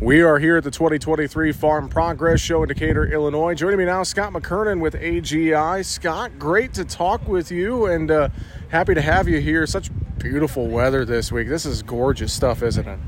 We are here at the 2023 Farm Progress Show in Decatur, Illinois. Joining me now, Scott McKernan with AGI. Scott, great to talk with you and uh, happy to have you here. Such beautiful weather this week. This is gorgeous stuff, isn't it?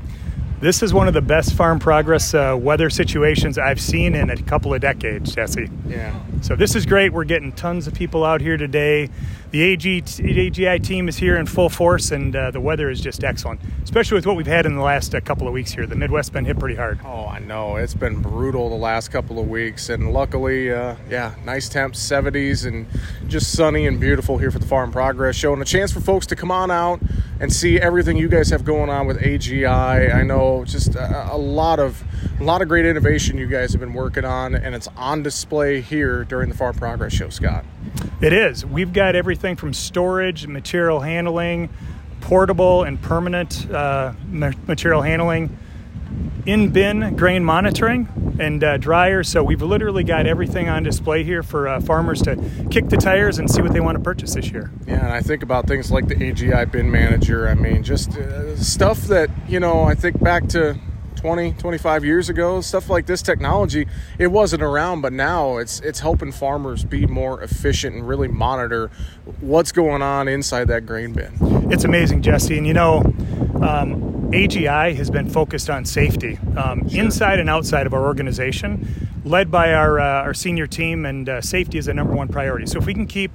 This is one of the best farm progress uh, weather situations I've seen in a couple of decades, Jesse. Yeah. So this is great. We're getting tons of people out here today. The AG, AGI team is here in full force, and uh, the weather is just excellent, especially with what we've had in the last uh, couple of weeks here. The Midwest's been hit pretty hard. Oh, I know. It's been brutal the last couple of weeks, and luckily, uh, yeah, nice temps, 70s, and just sunny and beautiful here for the Farm Progress Show, and a chance for folks to come on out and see everything you guys have going on with AGI. I know just a, a lot of a lot of great innovation you guys have been working on, and it's on display here during the Farm Progress Show, Scott. It is. We've got everything from storage, material handling, portable and permanent uh, material handling, in bin grain monitoring, and uh, dryers. So we've literally got everything on display here for uh, farmers to kick the tires and see what they want to purchase this year. Yeah, and I think about things like the AGI bin manager. I mean, just uh, stuff that, you know, I think back to 20 25 years ago stuff like this technology it wasn't around but now it's it's helping farmers be more efficient and really monitor what's going on inside that grain bin it's amazing jesse and you know um, agi has been focused on safety um, sure. inside and outside of our organization led by our, uh, our senior team and uh, safety is a number one priority so if we can keep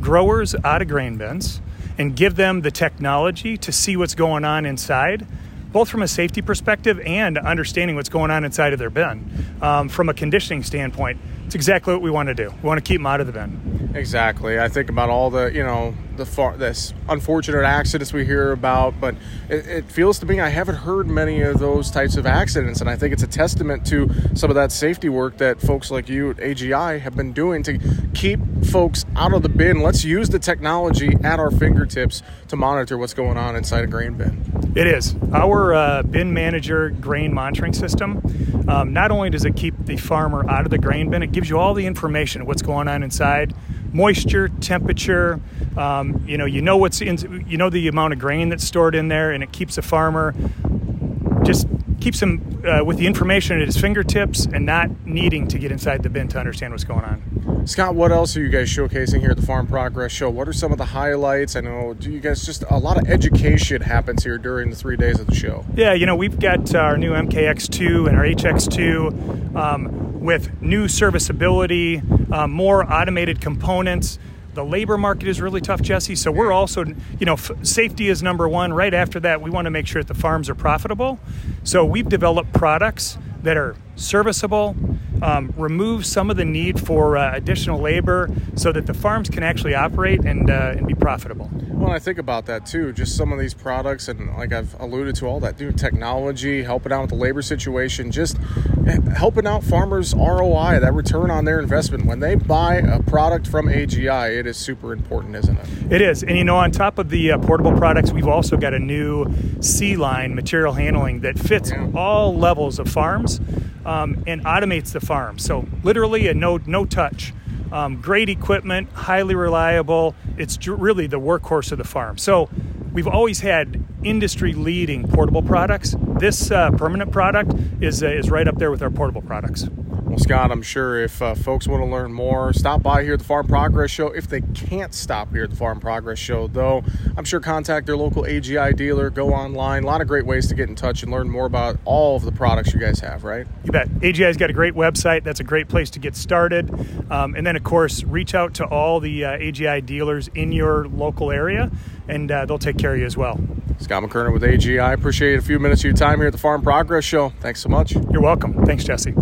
growers out of grain bins and give them the technology to see what's going on inside both from a safety perspective and understanding what's going on inside of their bin. Um, from a conditioning standpoint, it's exactly what we want to do. We want to keep them out of the bin. Exactly. I think about all the, you know, the far, this unfortunate accidents we hear about, but it, it, feels to me I haven't heard many of those types of accidents, and I think it's a testament to some of that safety work that folks like you at AGI have been doing to keep folks out of the bin. Let's use the technology at our fingertips to monitor what's going on inside a grain bin. It is our uh, bin manager grain monitoring system. Um, not only does it keep the farmer out of the grain bin, it gives you all the information what's going on inside moisture, temperature. Um, you know, you know what's in, you know the amount of grain that's stored in there, and it keeps the farmer just keeps him uh, with the information at his fingertips and not needing to get inside the bin to understand what's going on. Scott, what else are you guys showcasing here at the Farm Progress Show? What are some of the highlights? I know do you guys just a lot of education happens here during the three days of the show. Yeah, you know we've got our new MKX2 and our HX2 um, with new serviceability, um, more automated components the labor market is really tough, Jesse. So we're also, you know, f- safety is number one. Right after that, we want to make sure that the farms are profitable. So we've developed products that are serviceable, um, remove some of the need for uh, additional labor so that the farms can actually operate and, uh, and be profitable. Well, I think about that too. Just some of these products, and like I've alluded to, all that new technology, helping out with the labor situation, just helping out farmers' ROI, that return on their investment. When they buy a product from AGI, it is super important, isn't it? It is. And you know, on top of the uh, portable products, we've also got a new C line material handling that fits yeah. all levels of farms um, and automates the farm. So literally a no no touch. Um, great equipment, highly reliable. It's really the workhorse of the farm. So we've always had industry leading portable products. This uh, permanent product is uh, is right up there with our portable products. Well, Scott, I'm sure if uh, folks want to learn more, stop by here at the Farm Progress Show. If they can't stop here at the Farm Progress Show, though, I'm sure contact their local AGI dealer, go online. A lot of great ways to get in touch and learn more about all of the products you guys have, right? You bet. AGI's got a great website. That's a great place to get started. Um, and then, of course, reach out to all the uh, AGI dealers in your local area, and uh, they'll take care of you as well. Scott McKernan with AGI. Appreciate a few minutes of your time here at the Farm Progress Show. Thanks so much. You're welcome. Thanks, Jesse.